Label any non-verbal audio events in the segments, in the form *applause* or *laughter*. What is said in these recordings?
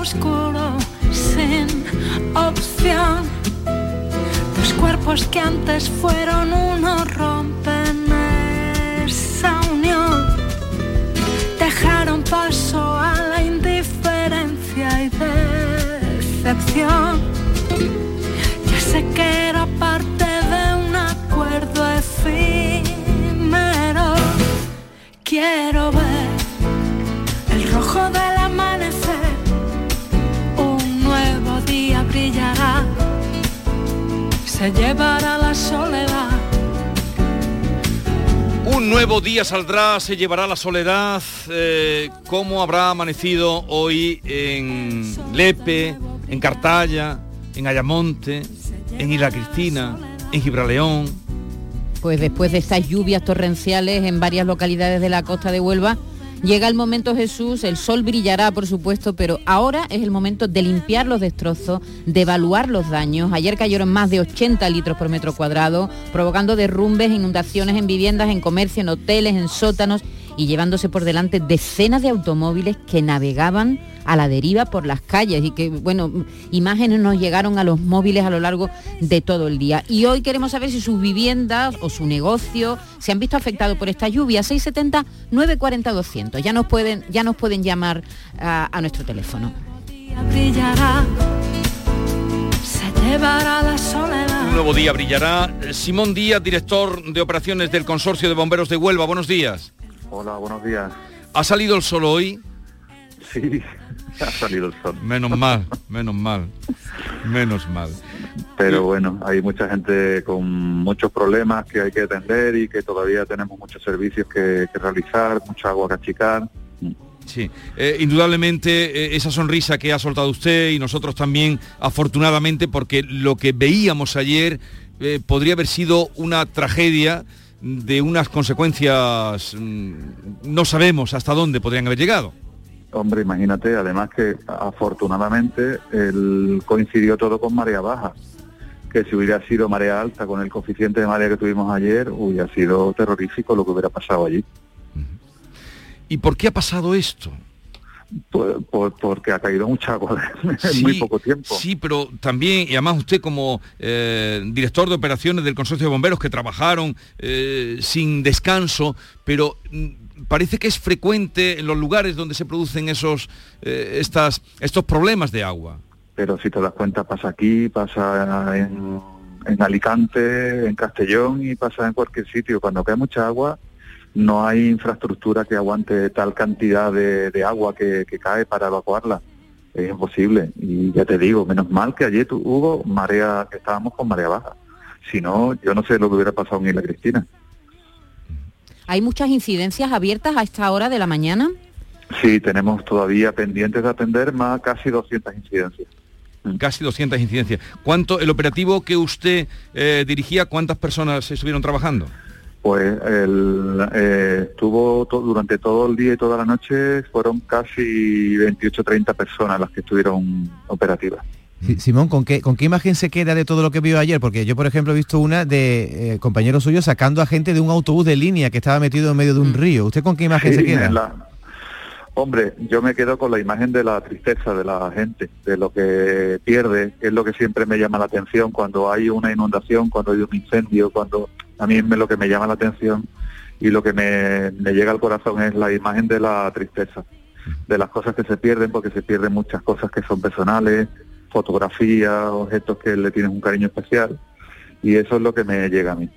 Oscuro sin opción. Dos cuerpos que antes fueron uno rompen esa unión. Dejaron paso a la indiferencia y decepción. Ya sé que se llevará la soledad. Un nuevo día saldrá, se llevará la soledad. Eh, ¿Cómo habrá amanecido hoy en Lepe, en Cartaya, en Ayamonte, en Isla Cristina, en Gibraleón? Pues después de estas lluvias torrenciales en varias localidades de la costa de Huelva, llega el momento Jesús, el sol brillará por supuesto, pero ahora es el momento de limpiar los destrozos, de evaluar los daños. Ayer cayeron más de 80 litros por metro cuadrado, provocando derrumbes, inundaciones en viviendas, en comercio, en hoteles, en sótanos y llevándose por delante decenas de automóviles que navegaban a la deriva por las calles y que, bueno, imágenes nos llegaron a los móviles a lo largo de todo el día. Y hoy queremos saber si sus viviendas o su negocio se han visto afectados por esta lluvia. 670 940 200. Ya nos pueden, ya nos pueden llamar a, a nuestro teléfono. Un nuevo día brillará. Simón Díaz, director de operaciones del Consorcio de Bomberos de Huelva. Buenos días. Hola, buenos días. ¿Ha salido el sol hoy? Sí, *laughs* ha salido el sol. Menos mal, menos mal, menos mal. Pero bueno, hay mucha gente con muchos problemas que hay que atender y que todavía tenemos muchos servicios que, que realizar, mucha agua que achicar. Sí, eh, indudablemente eh, esa sonrisa que ha soltado usted y nosotros también, afortunadamente, porque lo que veíamos ayer eh, podría haber sido una tragedia de unas consecuencias, mm, no sabemos hasta dónde podrían haber llegado. Hombre, imagínate, además que afortunadamente el, coincidió todo con marea baja, que si hubiera sido marea alta con el coeficiente de marea que tuvimos ayer, hubiera sido terrorífico lo que hubiera pasado allí. ¿Y por qué ha pasado esto? Por- por- porque ha caído mucha agua *laughs* en Sí, muy poco tiempo. Sí, pero también, y además usted como eh, director de operaciones del Consorcio de Bomberos que trabajaron eh, sin descanso, pero mm, parece que es frecuente en los lugares donde se producen esos, eh, estas, estos problemas de agua. Pero si te das cuenta, pasa aquí, pasa en, en Alicante, en Castellón y pasa en cualquier sitio. Cuando cae mucha agua, no hay infraestructura que aguante tal cantidad de, de agua que, que cae para evacuarla. Es imposible. Y ya te digo, menos mal que ayer hubo marea, que estábamos con marea baja. Si no, yo no sé lo que hubiera pasado en Isla Cristina. ¿Hay muchas incidencias abiertas a esta hora de la mañana? Sí, tenemos todavía pendientes de atender más casi 200 incidencias. Casi 200 incidencias. ¿Cuánto, el operativo que usted eh, dirigía, cuántas personas estuvieron trabajando? Pues el, eh, estuvo to- durante todo el día y toda la noche, fueron casi 28 30 personas las que estuvieron operativas. Si- Simón, ¿con qué, ¿con qué imagen se queda de todo lo que vio ayer? Porque yo, por ejemplo, he visto una de eh, compañeros suyos sacando a gente de un autobús de línea que estaba metido en medio de un río. ¿Usted con qué imagen se queda? la- Hombre, yo me quedo con la imagen de la tristeza de la gente, de lo que pierde, que es lo que siempre me llama la atención cuando hay una inundación, cuando hay un incendio, cuando a mí lo que me llama la atención y lo que me, llega al corazón es la imagen de la tristeza, de las cosas que se pierden, porque se pierden muchas cosas que son personales, fotografías, objetos que le tienen un cariño especial, y eso es lo que me llega a mí.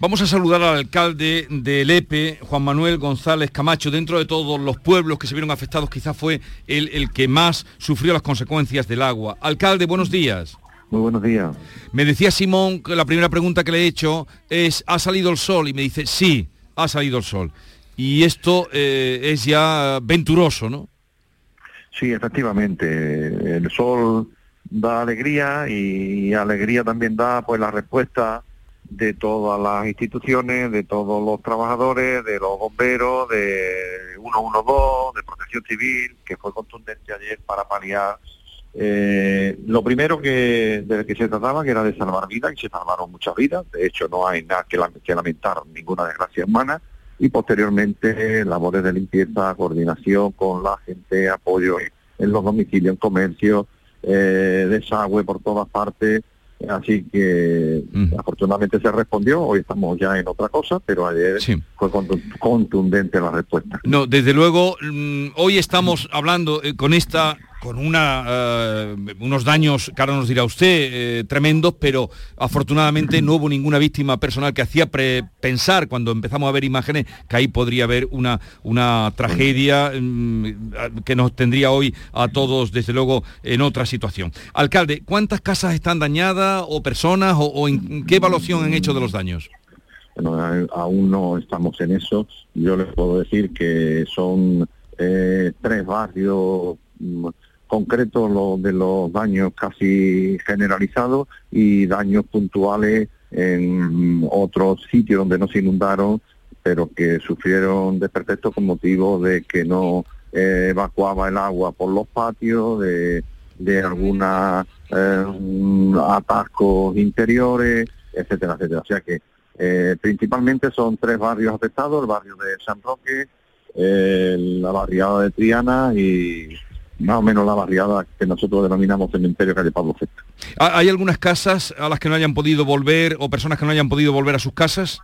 Vamos a saludar al alcalde de Lepe, Juan Manuel González Camacho. Dentro de todos los pueblos que se vieron afectados, quizás fue el, el que más sufrió las consecuencias del agua. Alcalde, buenos días. Muy buenos días. Me decía Simón que la primera pregunta que le he hecho es, ¿ha salido el sol? Y me dice, sí, ha salido el sol. y esto eh, es ya venturoso, ¿no? Sí, efectivamente. El sol da alegría y alegría también da pues la respuesta de todas las instituciones, de todos los trabajadores, de los bomberos, de 112, de protección civil, que fue contundente ayer para paliar eh, lo primero que de que se trataba que era de salvar vidas y se salvaron muchas vidas, de hecho no hay nada que, que lamentar, ninguna desgracia humana, y posteriormente labores de limpieza, coordinación con la gente, apoyo en los domicilios, en comercio, eh, desagüe por todas partes, Así que afortunadamente se respondió, hoy estamos ya en otra cosa, pero ayer fue contundente la respuesta. No, desde luego, mm, hoy estamos hablando eh, con esta con una, eh, unos daños, que nos dirá usted, eh, tremendos, pero afortunadamente no hubo ninguna víctima personal que hacía pensar cuando empezamos a ver imágenes que ahí podría haber una, una tragedia mm, que nos tendría hoy a todos, desde luego, en otra situación. Alcalde, ¿cuántas casas están dañadas o personas o, en qué evaluación han hecho de los daños? Bueno, aún no estamos en eso. Yo les puedo decir que son eh, tres barrios mm, concreto lo de los daños casi generalizados y daños puntuales en otros sitios donde no se inundaron, pero que sufrieron desperfectos con motivo de que no eh, evacuaba el agua por los patios, de, de algunos eh, atascos interiores, etcétera, etcétera. O sea que eh, principalmente son tres barrios afectados, el barrio de San Roque, la barriada de Triana y más o menos la barriada que nosotros denominamos cementerio calle Pablo VI. ¿Hay algunas casas a las que no hayan podido volver o personas que no hayan podido volver a sus casas?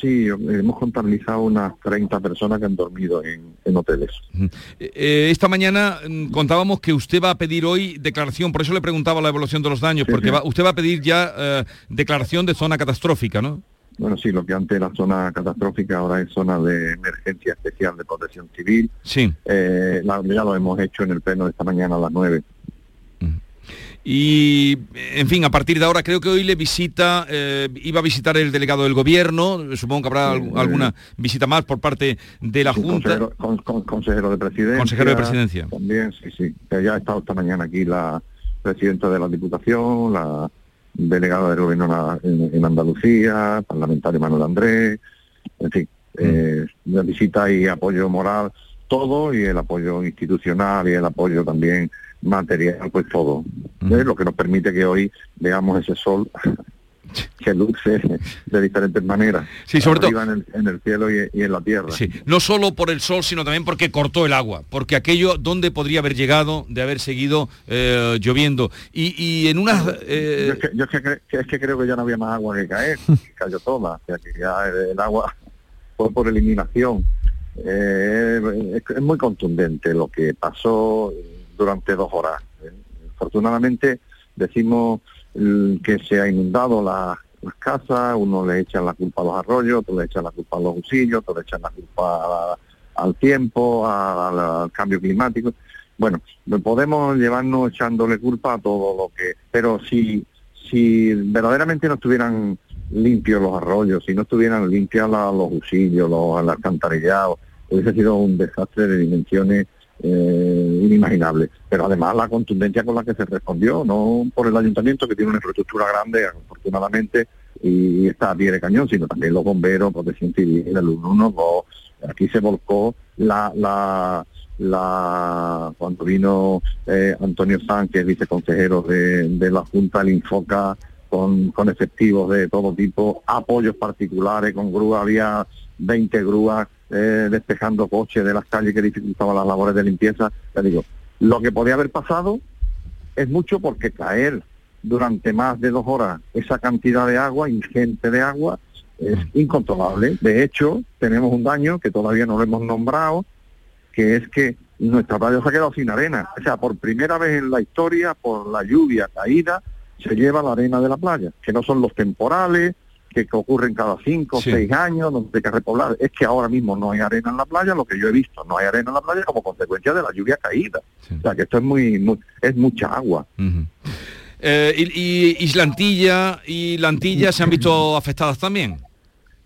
Sí, hemos contabilizado unas 30 personas que han dormido en, hoteles. Eh, esta mañana mm, contábamos que usted va a pedir hoy declaración, por eso le preguntaba la evolución de los daños, porque usted va a pedir ya eh, declaración de zona catastrófica, ¿no? Bueno, sí, lo que antes era zona catastrófica ahora es zona de emergencia especial de protección civil. Sí. Eh, ya lo hemos hecho en el pleno de esta mañana a las 9. Y, en fin, a partir de ahora creo que hoy le visita, eh, iba a visitar el delegado del gobierno, supongo que habrá alguna visita más por parte de la Junta. Consejero, de presidencia. Consejero de presidencia. También, sí, sí. Ya ha estado esta mañana aquí la presidenta de la Diputación, la delegado del gobierno en, Andalucía, parlamentario Manuel Andrés, en fin, mm. eh, visita y apoyo moral, todo, y el apoyo institucional y el apoyo también material, pues todo. Mm. Es lo que nos permite que hoy veamos ese sol *laughs* que luce de diferentes maneras. Sí, sobre todo en el, cielo y, en la tierra. Sí, no solo por el sol, sino también porque cortó el agua, porque aquello donde podría haber llegado de haber seguido eh, lloviendo. Y, en unas... Eh, yo, es que, creo que ya no había más agua que caer, *laughs* cayó toda, o sea que ya el, agua fue por eliminación. Eh, es, muy contundente lo que pasó durante dos horas. Afortunadamente decimos que se ha inundado las casas, uno le echa la culpa a los arroyos, otro le echa la culpa a los usillos, otro le echa la culpa al tiempo, al cambio climático. Bueno, podemos llevarnos echándole culpa a todo lo que... Pero si, si verdaderamente no estuvieran limpios los arroyos, si no estuvieran limpios los usillos, los, los alcantarillados, hubiese sido un desastre de dimensiones eh, inimaginable. Pero además la contundencia con la que se respondió, no por el ayuntamiento que tiene una infraestructura grande, afortunadamente, y está a pie de cañón, sino también los bomberos, protección civil, el 112, aquí se volcó la, la, la cuando vino eh, Antonio Sánchez, viceconsejero de, de la Junta, el Infoca, con, efectivos de todo tipo, apoyos particulares, con grúa, había 20 grúas eh, despejando coches de las calles que dificultaban las labores de limpieza. Ya digo, lo que podía haber pasado es mucho porque caer durante más de dos horas esa cantidad de agua, ingente de agua, es incontrolable. De hecho, tenemos un daño que todavía no lo hemos nombrado, que es que nuestra playa se ha quedado sin arena. O sea, por primera vez en la historia, por la lluvia caída, se lleva la arena de la playa, que no son los temporales, que, ocurren cada cinco o seis años, donde hay que repoblar. Es que ahora mismo no hay arena en la playa, lo que yo he visto, no hay arena en la playa como consecuencia de la lluvia caída. O sea que esto es muy, es mucha agua. Eh, y, Islantilla y Lantilla se han visto afectadas también.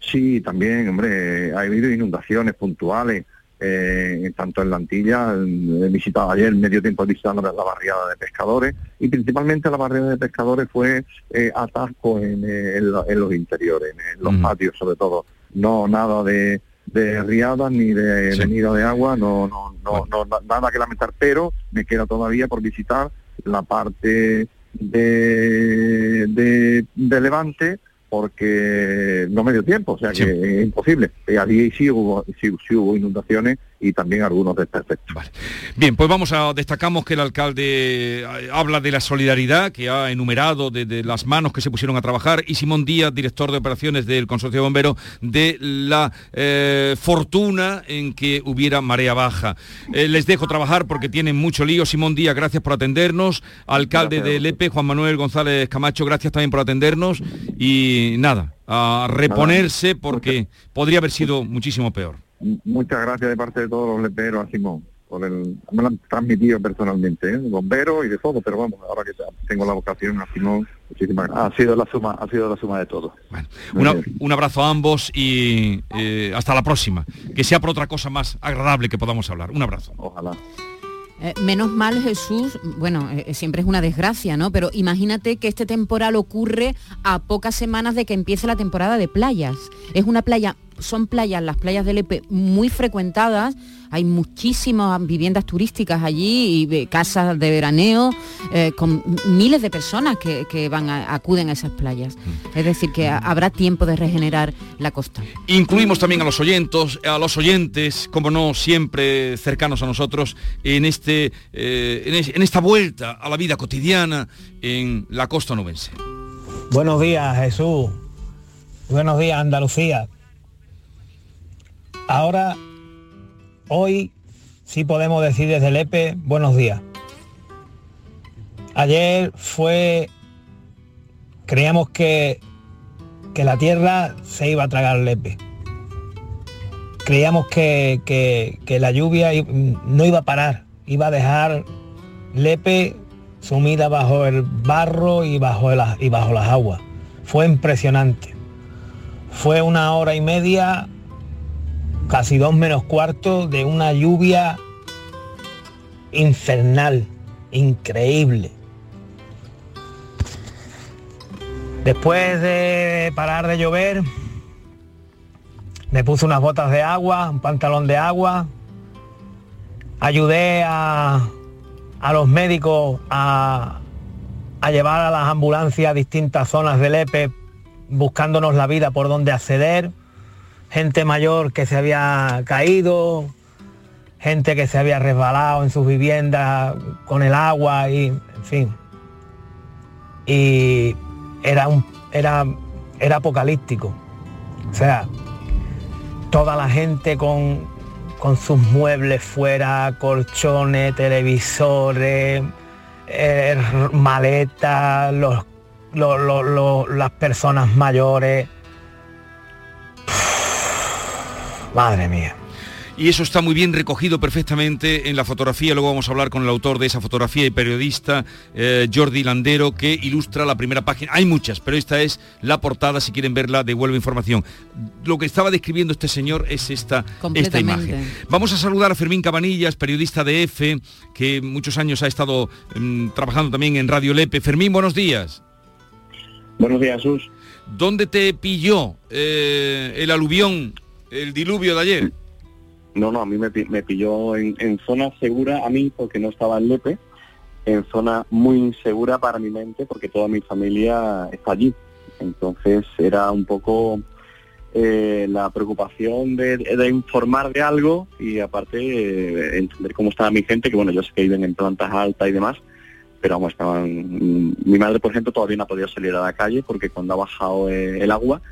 Sí, también, hombre, ha habido inundaciones puntuales, eh, tanto en la Antilla, he visitado ayer medio tiempo visitando la barriada de pescadores y principalmente la barriada de pescadores fue eh, atasco en, eh, en lo- en los interiores, en los Ujú. patios sobre todo. No nada de, de riadas ni de Sí. venida de agua, no, no, no, Bueno. no, na- nada que lamentar, pero me queda todavía por visitar la parte de, de, de Levante porque no me dio tiempo, o sea Sí. que es imposible. Y allí sí hubo, sí, sí hubo inundaciones y también algunos desperfectos. Vale. Bien, pues vamos a destacamos que el alcalde eh, habla de la solidaridad que ha enumerado de, de las manos que se pusieron a trabajar y Simón Díaz, director de operaciones del Consorcio de Bomberos, de la eh, fortuna en que hubiera marea baja. Eh, les dejo trabajar porque tienen mucho lío. Simón Díaz, gracias por atendernos. Alcalde Gracias de Lepe, Juan Manuel González Camacho, gracias también por atendernos. Y nada, a reponerse porque podría haber sido muchísimo peor. Muchas gracias de parte de todos los leperos a Simón. Por el, me lo han transmitido personalmente, ¿eh? bombero y de todo, pero vamos, ahora que tengo la vocación a Simón, muchísimas gracias. Ha sido la suma, ha sido la suma de todo. Bueno, una- un abrazo a ambos y eh, hasta la próxima. Que sea por otra cosa más agradable que podamos hablar. Un abrazo. Ojalá. Eh, menos mal Jesús, bueno, eh, siempre es una desgracia, ¿no? Pero imagínate que este temporal ocurre a pocas semanas de que empiece la temporada de playas. Es una playa, son playas, las playas del Lepe, muy frecuentadas. Hay muchísimas viviendas turísticas allí y eh, casas de veraneo eh, con miles de personas que, que van a- acuden a esas playas. Es decir, que ha- habrá tiempo de regenerar la costa. Incluimos también a los oyentes, a los oyentes, como no, siempre cercanos a nosotros, en, este, eh, en, es- en esta vuelta a la vida cotidiana en la costa nubense. Buenos días, Jesús. Buenos días, Andalucía. Ahora, hoy sí podemos decir desde Lepe, buenos días. Ayer fue, creíamos que, que la tierra se iba a tragar Lepe. Creíamos que, que- que la lluvia no iba a parar, iba a dejar Lepe sumida bajo el barro y bajo, y bajo las aguas. Fue impresionante. Fue una hora y media, casi dos menos cuarto, de una lluvia infernal, increíble. Después de parar de llover, me puse unas botas de agua, un pantalón de agua, ayudé a, a los médicos a, a llevar a las ambulancias a distintas zonas del EPE buscándonos la vida por donde acceder, gente mayor que se había caído, gente que se había resbalado en sus viviendas con el agua y en fin. Y era un era era apocalíptico. O sea, toda la gente con, con sus muebles fuera, colchones, televisores, eh, maletas, los, los- los- las personas mayores. Madre mía. Y eso está muy bien recogido perfectamente en la fotografía. Luego vamos a hablar con el autor de esa fotografía y periodista, eh, Jordi Landero, que ilustra la primera página. Hay muchas, pero esta es la portada. Si quieren verla, devuelvo información. Lo que estaba describiendo este señor es esta, esta imagen. Vamos a saludar a Fermín Cabanillas, periodista de EFE, que muchos años ha estado mm, trabajando también en Radio Lepe. Fermín, buenos días. Buenos días, Jesús. ¿Dónde te pilló eh, el aluvión, el diluvio de ayer? No, no, a mí me, me pilló en, zona segura, a mí porque no estaba en Lepe, en zona muy insegura para mi mente porque toda mi familia está allí. Entonces era un poco eh, la preocupación de, de informar de algo y aparte eh, entender cómo estaba mi gente, que bueno, yo sé que viven en plantas altas y demás, pero vamos, estaban... mm, Mi madre, por ejemplo, todavía no ha podido salir a la calle porque cuando ha bajado eh, el agua,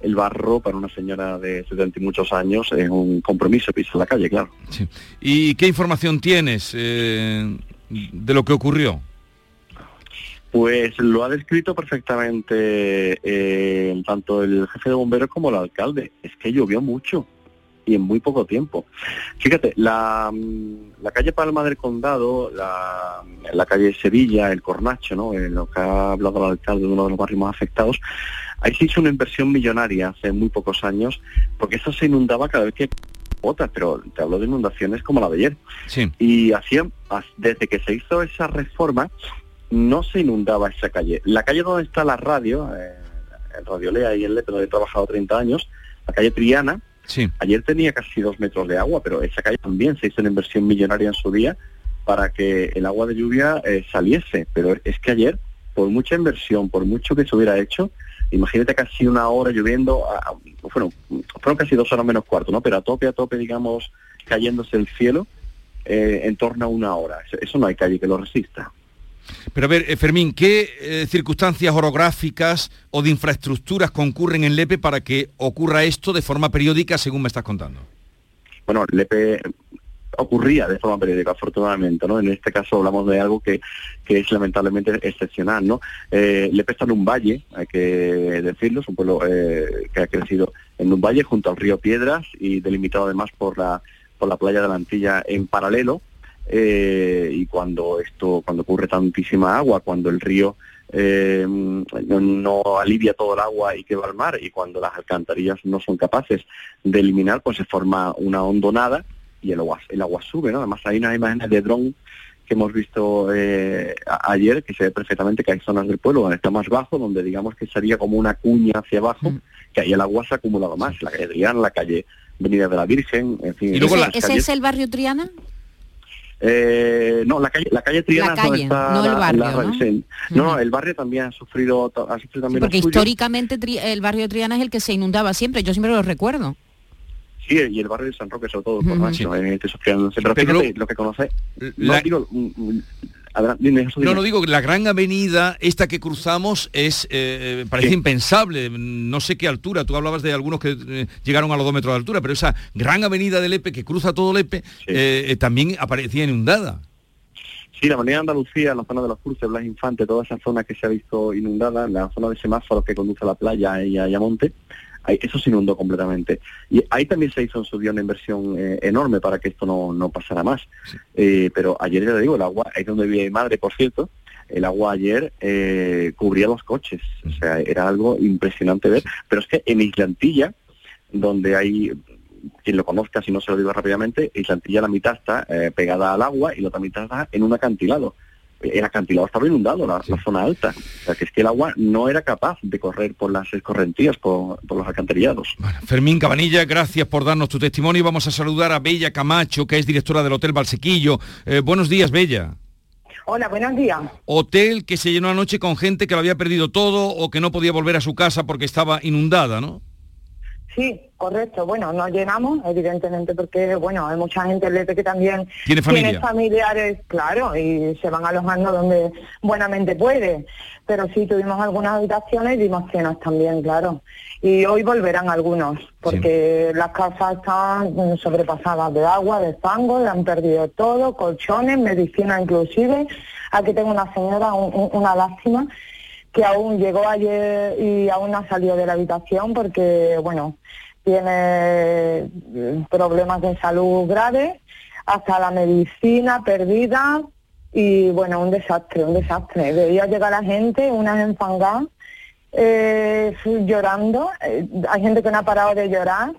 el barro para una señora de 70 y muchos años es un compromiso pisar la calle, claro. Sí. ¿Y qué información tienes eh, de lo que ocurrió? Pues lo ha descrito perfectamente eh, tanto el jefe de bomberos como el alcalde. Es que llovió mucho. Y en muy poco tiempo. Fíjate, la, mm, la calle Palma del Condado, la, la calle Sevilla, el Cornacho, ¿no? En lo que ha hablado el alcalde de uno de los barrios más afectados, ahí se hizo una inversión millonaria hace muy pocos años, porque eso se inundaba cada vez que otras, pero te hablo de inundaciones como la de ayer. Sí. Y hacían, desde que se hizo esa reforma, no se inundaba esa calle. La calle donde está la radio, eh, en Radio Lea y en Lepe, donde he trabajado 30 años, la calle Triana, Ayer tenía casi dos metros de agua, pero esa calle también se hizo una inversión millonaria en su día para que el agua de lluvia eh, saliese. Pero es que ayer, por mucha inversión, por mucho que se hubiera hecho, imagínate casi una hora lloviendo, a- bueno, fueron casi dos horas menos cuarto, ¿no? Pero a tope, a tope, digamos, cayéndose el cielo eh, en torno a una hora. Eso, eso no hay calle que lo resista. Pero a ver, eh, Fermín, ¿qué eh, circunstancias orográficas o de infraestructuras concurren en Lepe para que ocurra esto de forma periódica, según me estás contando? bueno, Lepe ocurría de forma periódica, afortunadamente, ¿no? En este caso hablamos de algo que, que es lamentablemente excepcional, ¿no? Eh, Lepe está en un valle, hay que decirlo, es un pueblo que ha crecido en un valle junto al río Piedras y delimitado además por la, por la playa de la Antilla en paralelo, eh, y cuando esto, cuando ocurre tantísima agua, cuando el río eh, no, no alivia todo el agua y que va al mar y cuando las alcantarillas no son capaces de eliminar, pues se forma una hondonada y el agua, el agua sube, ¿no? Además hay unas imágenes de dron que hemos visto eh, ayer, que se ve perfectamente que hay zonas del pueblo donde está más bajo, donde digamos que sería como una cuña hacia abajo, que ahí el agua se ha acumulado más, la calle Adrián, la calle Avenida de la Virgen, en fin. ¿Ese, las ese calles- es el barrio Triana? Eh, no, la calle, la calle Triana La es donde calle, está no el barrio, la- ¿no? sí. No, no, el barrio también ha sufrido, ha sufrido Sí, también porque históricamente Tri- el barrio Triana es el que se inundaba siempre, yo siempre lo recuerdo. Sí, y el barrio de San Roque, sobre todo, por. Nacho, eh, que sufrieron. Pero, Pero fíjate, lo que conoce, no La- digo, dime, No, no digo que la gran avenida, esta que cruzamos, es eh, parece Sí. impensable. No sé qué altura. Tú hablabas de algunos que eh, llegaron a los dos metros de altura, pero esa gran avenida de Lepe que cruza todo Lepe eh, eh, también aparecía inundada. Sí, la avenida de Andalucía, la zona de los cruces, Blas Infante, toda esa zona que se ha visto inundada, la zona de semáforos que conduce a la playa y a Ayamonte, ahí, eso se inundó completamente. Y ahí también se hizo en su día una inversión eh, enorme para que esto no, no pasara más. Eh, pero ayer ya le digo, el agua, ahí donde vive mi madre, por cierto, el agua ayer eh, cubría los coches. O sea, era algo impresionante ver. Pero es que en Islantilla, donde hay quien lo conozca, si no se lo digo rápidamente, Islantilla la mitad está eh, pegada al agua y la otra mitad está en un acantilado. El acantilado estaba inundado, la, la zona alta. O sea, que es que el agua no era capaz de correr por las escorrentías, por, por los alcantarillados. Fermín Cabanilla, gracias por darnos tu testimonio y vamos a saludar a Bella Camacho, que es directora del Hotel Valsequillo. Eh, buenos días, Bella. Hola, buenos días. Hotel que se llenó anoche con gente que lo había perdido todo o que no podía volver a su casa porque estaba inundada, ¿no? Sí, correcto. Bueno, nos llenamos, evidentemente, porque bueno, hay mucha gente en Lepe que también ¿Tiene familia? familiares, claro, y se van alojando donde buenamente puede. Pero sí tuvimos algunas habitaciones y dimos cenas también, claro. Y hoy volverán algunos, porque las casas están sobrepasadas de agua, de fango, le han perdido todo, colchones, medicina inclusive. Aquí tengo una señora, un- un- una lástima, que aún llegó ayer y aún no ha salido de la habitación porque, bueno, tiene mm, problemas de salud graves, hasta la medicina perdida y, bueno, un desastre, un desastre. Veía llegar la gente, unas enfangadas, eh, llorando, eh, hay gente que no ha parado de llorar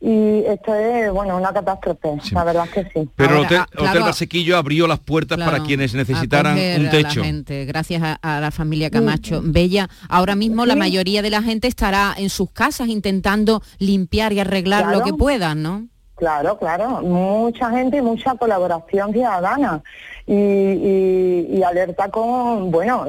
y esto es, bueno, una catástrofe, la verdad es que sí. Pero el Ahora, Hotel, ah, claro. Hotel Valsequillo abrió las puertas para quienes necesitaran un a techo. La gente, gracias a, a la familia Camacho. Bella, ahora mismo la mayoría de la gente estará en sus casas intentando limpiar y arreglar lo que puedan, ¿no? Claro, claro, mucha gente y mucha colaboración ciudadana y, y- alerta con, bueno,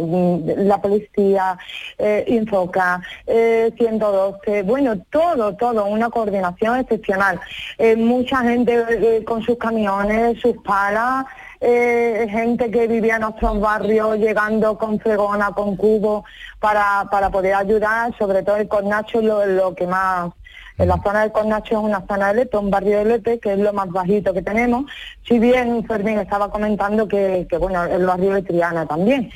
la policía, eh, Infoca, eh, 112, bueno, todo, todo, una coordinación excepcional. Eh, mucha gente eh, con sus camiones, sus palas, eh, gente que vivía en nuestros barrios llegando con fregona, con cubo para, para poder ayudar, sobre todo el cornacho lo, lo que más En la zona de Cornacho es una zona de Lepe, un barrio de Lepe, que es lo más bajito que tenemos. Si bien Fermín estaba comentando que, que bueno, el barrio de Triana también,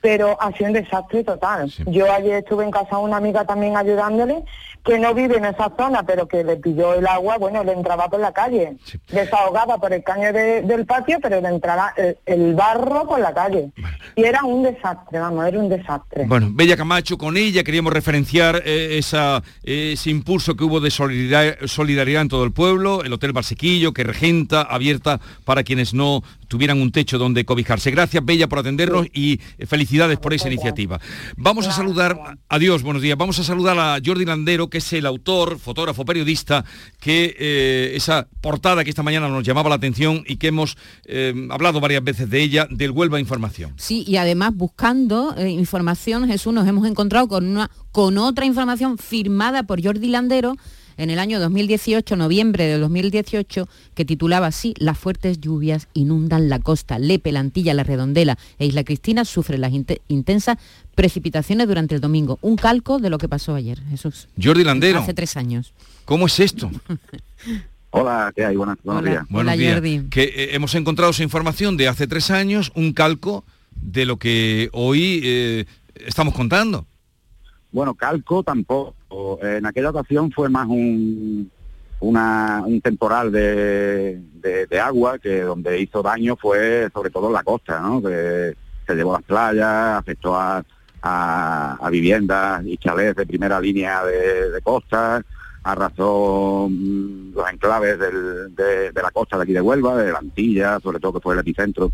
pero ha sido un desastre total. Yo ayer estuve en casa de una amiga también ayudándole, que no vive en esa zona, pero que le pilló el agua, bueno, le entraba por la calle, desahogaba por el caño de- del patio, pero le entraba el, el barro por la calle. Y era un desastre, vamos, era un desastre. Bueno, Bella Camacho, con ella queríamos referenciar eh, esa, ese impulso que hubo de solidaridad, solidaridad en todo el pueblo, el Hotel Barsequillo, que regenta, abierta para quienes no tuvieran un techo donde cobijarse. Gracias, Bella, por atendernos y felicidades por esa iniciativa. Vamos a saludar, adiós, buenos días, vamos a saludar a Jordi Landero, que es el autor, fotógrafo, periodista, que eh, esa portada que esta mañana nos llamaba la atención y que hemos eh, hablado varias veces de ella, del Huelva Información. Sí, y además buscando eh, información, Jesús, nos hemos encontrado con, una, con otra información firmada por Jordi Landero en el año 2018, noviembre de 2018, que titulaba así, Las fuertes lluvias inundan la costa. Lepe, La Antilla, La Redondela e Isla Cristina sufren las inte- intensas precipitaciones durante el domingo. Un calco de lo que pasó ayer, Jesús. Jordi Landero. Hace tres años. ¿Cómo es esto? *laughs* Hola, ¿qué hay? Buenas, buenos Hola. días. Buenos Hola, días. Jordi. Que eh, hemos encontrado esa información de hace tres años, un calco de lo que hoy eh, estamos contando. Bueno, calco tampoco. En aquella ocasión fue más un, una- un temporal de, de- agua que donde hizo daño fue sobre todo la costa, ¿no? Que se llevó las playas, afectó a, a- a viviendas y chalés de primera línea de, de costa, arrasó mm, los enclaves de la costa de aquí de Huelva, de la Antilla, sobre todo que fue el epicentro,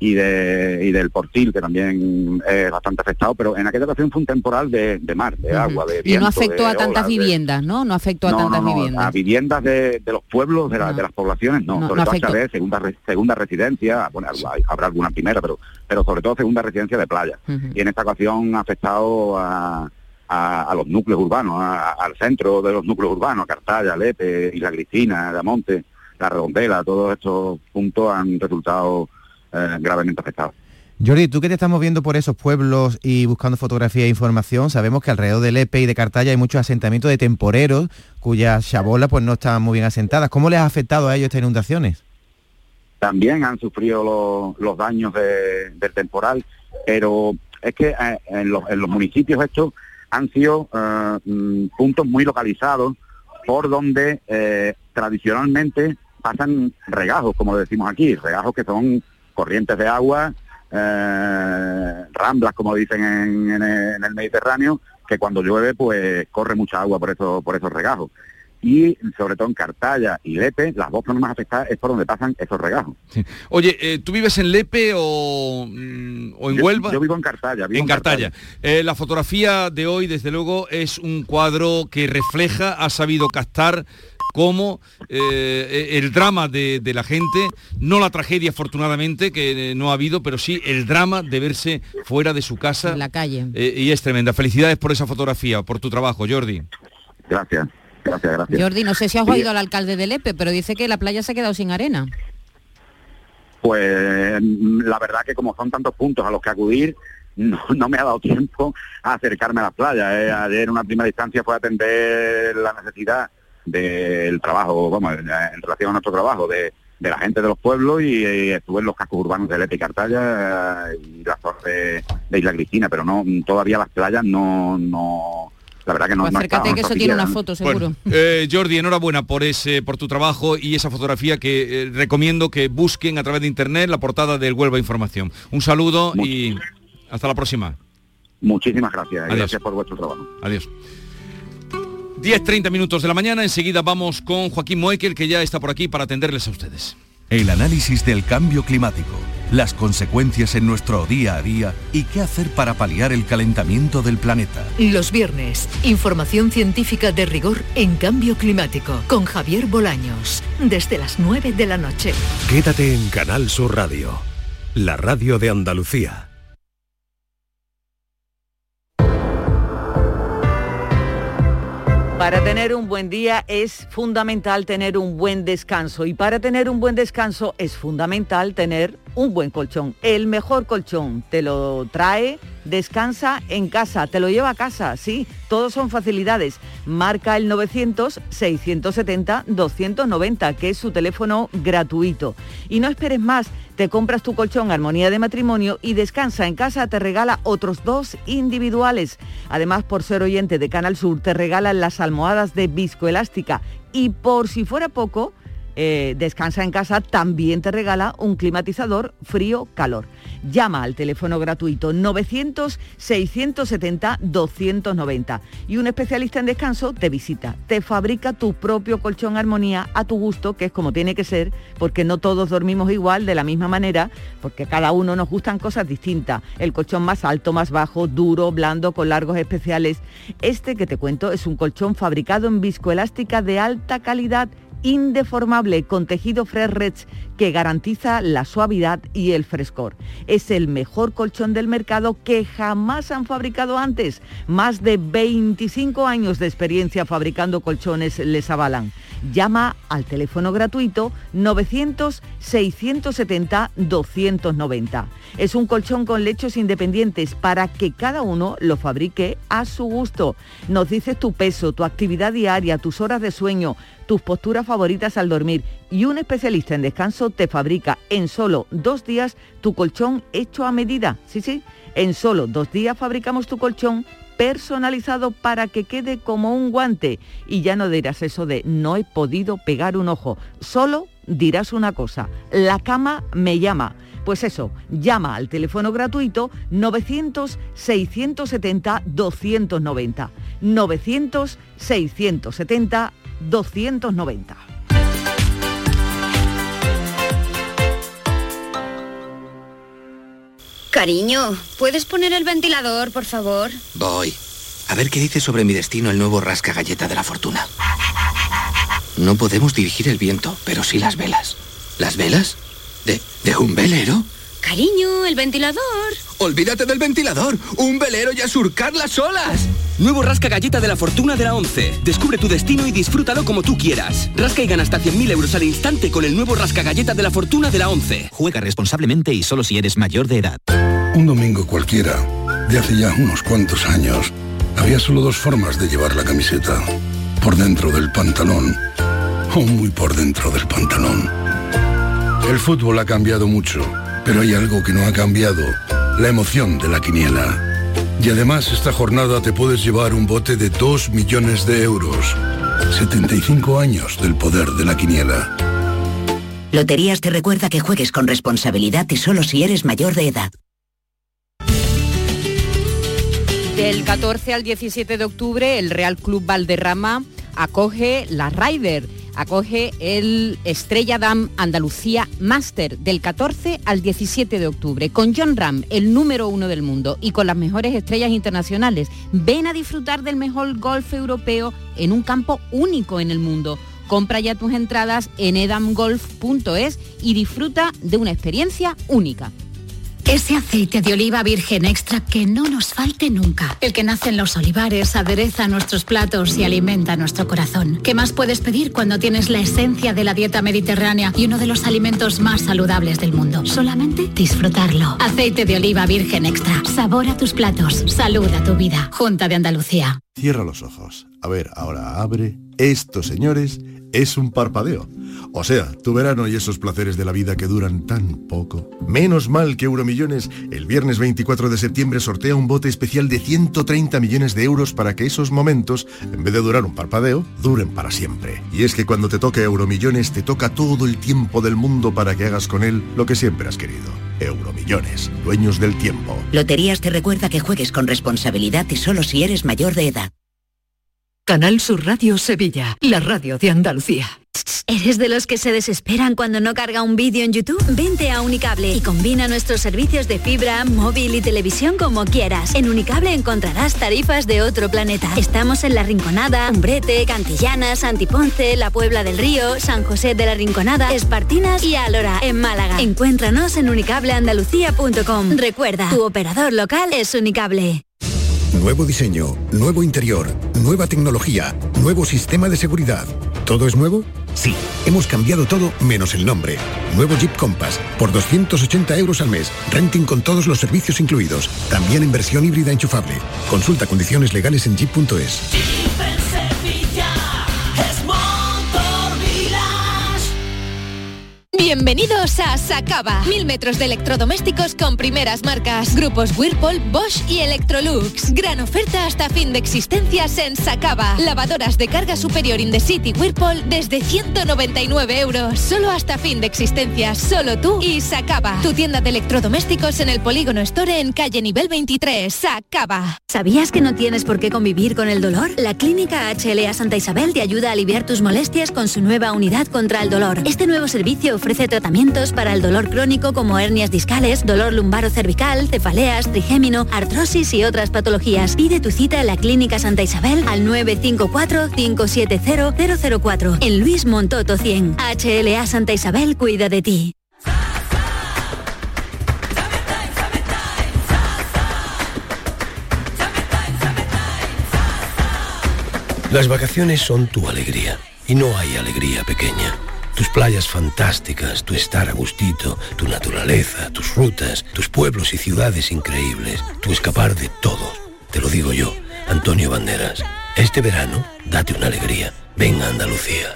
y, de, y del Portil, que también es bastante afectado, pero en aquella ocasión fue un temporal de, de mar, de agua, de y viento, no afectó a tantas olas, viviendas, ¿no? No afectó a no, tantas no, no, viviendas. a viviendas de, de los pueblos, de, la- de las poblaciones, no, sobre todo a segunda, segunda residencia, bueno, habrá alguna primera, pero, pero sobre todo segunda residencia de playa. Y en esta ocasión ha afectado a, a- a los núcleos urbanos, a- al centro de los núcleos urbanos, Cartaya, Lepe, Isla Cristina, Damonte, La Redondela, todos estos puntos han resultado eh, gravemente afectados. Jordi, tú que te estamos viendo por esos pueblos y buscando fotografía e información, sabemos que alrededor del Lepe y de Cartaya hay muchos asentamientos de temporeros cuyas chabolas pues no están muy bien asentadas. ¿Cómo les ha afectado a ellos estas inundaciones? también han sufrido los, los daños de- del temporal, pero es que eh, en, los, en los municipios estos han sido eh, mm, puntos muy localizados por donde eh, tradicionalmente pasan regajos, como decimos aquí, regajos que son corrientes de agua, eh, ramblas, como dicen en, en el, Mediterráneo, que cuando llueve pues corre mucha agua por, eso, por esos regajos. Y sobre todo en Cartaya y Lepe, las dos zonas más afectadas es por donde pasan esos regajos. Oye, eh, ¿tú vives en Lepe o, mm, o en Yo- Huelva? Yo vivo en Cartaya. vivo en Cartaya. Eh, la fotografía de hoy, desde luego, es un cuadro que refleja, ha sabido captar cómo eh, el drama de, de la gente, no la tragedia afortunadamente, que no ha habido, pero sí el drama de verse fuera de su casa. En la calle. Eh, y es tremenda. Felicidades por esa fotografía, por tu trabajo, Jordi. Gracias, gracias, gracias. Jordi, no sé si has oído al alcalde de Lepe, pero dice que la playa se ha quedado sin arena. Pues la verdad que como son tantos puntos a los que acudir, no, no me ha dado *laughs* tiempo a acercarme a la playa. ¿eh? Ayer en una primera instancia fue atender la necesidad del trabajo, vamos, en relación a nuestro trabajo, de, de la gente de los pueblos y, estuve en los cascos urbanos de Lepe y Cartaya eh, y la zona de, de Isla Cristina, pero no todavía las playas no, no la verdad que no, Pues acércate que eso tiene una ¿no? foto, seguro. Bueno, eh, Jordi, enhorabuena por ese, por tu trabajo y esa fotografía que eh, recomiendo que busquen a través de internet la portada del Huelva Información. Un saludo y hasta la próxima. Muchísimas gracias y Adiós. gracias por vuestro trabajo. Adiós. 10-30 minutos de la mañana, enseguida vamos con Joaquín Moekel, que ya está por aquí para atenderles a ustedes. El análisis del cambio climático, las consecuencias en nuestro día a día y qué hacer para paliar el calentamiento del planeta. Los viernes, información científica de rigor en cambio climático con Javier Bolaños, desde las 9 de la noche. Quédate en Canal Sur Radio, la radio de Andalucía. Para tener un buen día es fundamental tener un buen descanso y para tener un buen descanso es fundamental tener un buen colchón, el mejor colchón. Te lo trae, descansa en casa, te lo lleva a casa, sí, todos son facilidades. Marca el 900-670-290, que es su teléfono gratuito. Y no esperes más, te compras tu colchón Armonía de Matrimonio y descansa en casa, te regala otros dos individuales. Además, por ser oyente de Canal Sur, te regalan las almohadas de viscoelástica. Y por si fuera poco, eh, Descansa en casa también te regala un climatizador frío-calor. Llama al teléfono gratuito 900-670-290 y un especialista en descanso te visita. Te fabrica tu propio colchón armonía a tu gusto, que es como tiene que ser, porque no todos dormimos igual, de la misma manera, porque cada uno nos gustan cosas distintas. El colchón más alto, más bajo, duro, blando, con largos especiales. Este que te cuento es un colchón fabricado en viscoelástica de alta calidad indeformable con tejido Fresh que garantiza la suavidad y el frescor. Es el mejor colchón del mercado que jamás han fabricado antes. Más de 25 años de experiencia fabricando colchones les avalan. Llama al teléfono gratuito 900-670-290. Es un colchón con lechos independientes para que cada uno lo fabrique a su gusto. Nos dices tu peso, tu actividad diaria, tus horas de sueño, tus posturas favoritas al dormir y un especialista en descanso te fabrica en solo dos días tu colchón hecho a medida. Sí, sí, en solo dos días fabricamos tu colchón personalizado para que quede como un guante. Y ya no dirás eso de no he podido pegar un ojo. Solo dirás una cosa, la cama me llama. Pues eso, llama al teléfono gratuito 900-670-290. 900-670-290. Cariño, ¿puedes poner el ventilador, por favor? Voy. A ver qué dice sobre mi destino el nuevo rasca galleta de la fortuna. No podemos dirigir el viento, pero sí las velas. ¿Las velas? ¿De, de un velero? Cariño, el ventilador. Olvídate del ventilador. Un velero y a surcar las olas. Nuevo Rasca Galleta de la Fortuna de la 11. Descubre tu destino y disfrútalo como tú quieras. Rasca y gana hasta 100.000 euros al instante con el nuevo Rasca Galleta de la Fortuna de la 11. Juega responsablemente y solo si eres mayor de edad. Un domingo cualquiera, de hace ya unos cuantos años, había solo dos formas de llevar la camiseta. Por dentro del pantalón o muy por dentro del pantalón. El fútbol ha cambiado mucho, pero hay algo que no ha cambiado. La emoción de la quiniela. Y además esta jornada te puedes llevar un bote de 2 millones de euros. 75 años del poder de la quiniela. Loterías te recuerda que juegues con responsabilidad y solo si eres mayor de edad. Del 14 al 17 de octubre, el Real Club Valderrama acoge la Ryder, acoge el Estrella Dam Andalucía Master del 14 al 17 de octubre, con John Ram, el número uno del mundo, y con las mejores estrellas internacionales. Ven a disfrutar del mejor golf europeo en un campo único en el mundo. Compra ya tus entradas en edamgolf.es y disfruta de una experiencia única. Ese aceite de oliva virgen extra que no nos falte nunca. El que nace en los olivares, adereza nuestros platos y alimenta nuestro corazón. ¿Qué más puedes pedir cuando tienes la esencia de la dieta mediterránea y uno de los alimentos más saludables del mundo? Solamente disfrutarlo. Aceite de oliva virgen extra. Sabor a tus platos. Salud a tu vida. Junta de Andalucía. Cierra los ojos. A ver, ahora abre. Esto, señores, es un parpadeo. O sea, tu verano y esos placeres de la vida que duran tan poco. Menos mal que Euromillones el viernes 24 de septiembre sortea un bote especial de 130 millones de euros para que esos momentos, en vez de durar un parpadeo, duren para siempre. Y es que cuando te toca Euromillones te toca todo el tiempo del mundo para que hagas con él lo que siempre has querido. Euromillones, dueños del tiempo. Loterías te recuerda que juegues con responsabilidad y solo si eres mayor de edad. Canal Sur Radio Sevilla, la radio de Andalucía. ¿Eres de los que se desesperan cuando no carga un vídeo en YouTube? Vente a Unicable y combina nuestros servicios de fibra, móvil y televisión como quieras. En Unicable encontrarás tarifas de otro planeta. Estamos en La Rinconada, Umbrete, Cantillana, Santiponce, La Puebla del Río, San José de la Rinconada, Espartinas y Alora, en Málaga. Encuéntranos en unicableandalucía.com. Recuerda, tu operador local es Unicable. Nuevo diseño, nuevo interior, nueva tecnología, nuevo sistema de seguridad. ¿Todo es nuevo? Sí, hemos cambiado todo menos el nombre. Nuevo Jeep Compass, por 280 euros al mes. Renting con todos los servicios incluidos. También en versión híbrida enchufable. Consulta condiciones legales en jeep.es. Bienvenidos a Sacaba. Mil metros de electrodomésticos con primeras marcas. Grupos Whirlpool, Bosch y Electrolux. Gran oferta hasta fin de existencias en Sacaba. Lavadoras de carga superior in the city Whirlpool desde 199 euros. Solo hasta fin de existencias. Solo tú y Sacaba. Tu tienda de electrodomésticos en el Polígono Store en calle nivel 23. Sacaba. ¿Sabías que no tienes por qué convivir con el dolor? La Clínica HLA Santa Isabel te ayuda a aliviar tus molestias con su nueva unidad contra el dolor. Este nuevo servicio ofrece tratamientos para el dolor crónico como hernias discales, dolor lumbaro cervical, cefaleas, trigémino, artrosis y otras patologías. Pide tu cita en la Clínica Santa Isabel al 954-570-004 en Luis Montoto 100. HLA Santa Isabel cuida de ti. Las vacaciones son tu alegría y no hay alegría pequeña. Tus playas fantásticas, tu estar a gustito, tu naturaleza, tus rutas, tus pueblos y ciudades increíbles, tu escapar de todo. Te lo digo yo, Antonio Banderas. Este verano, date una alegría. Ven a Andalucía.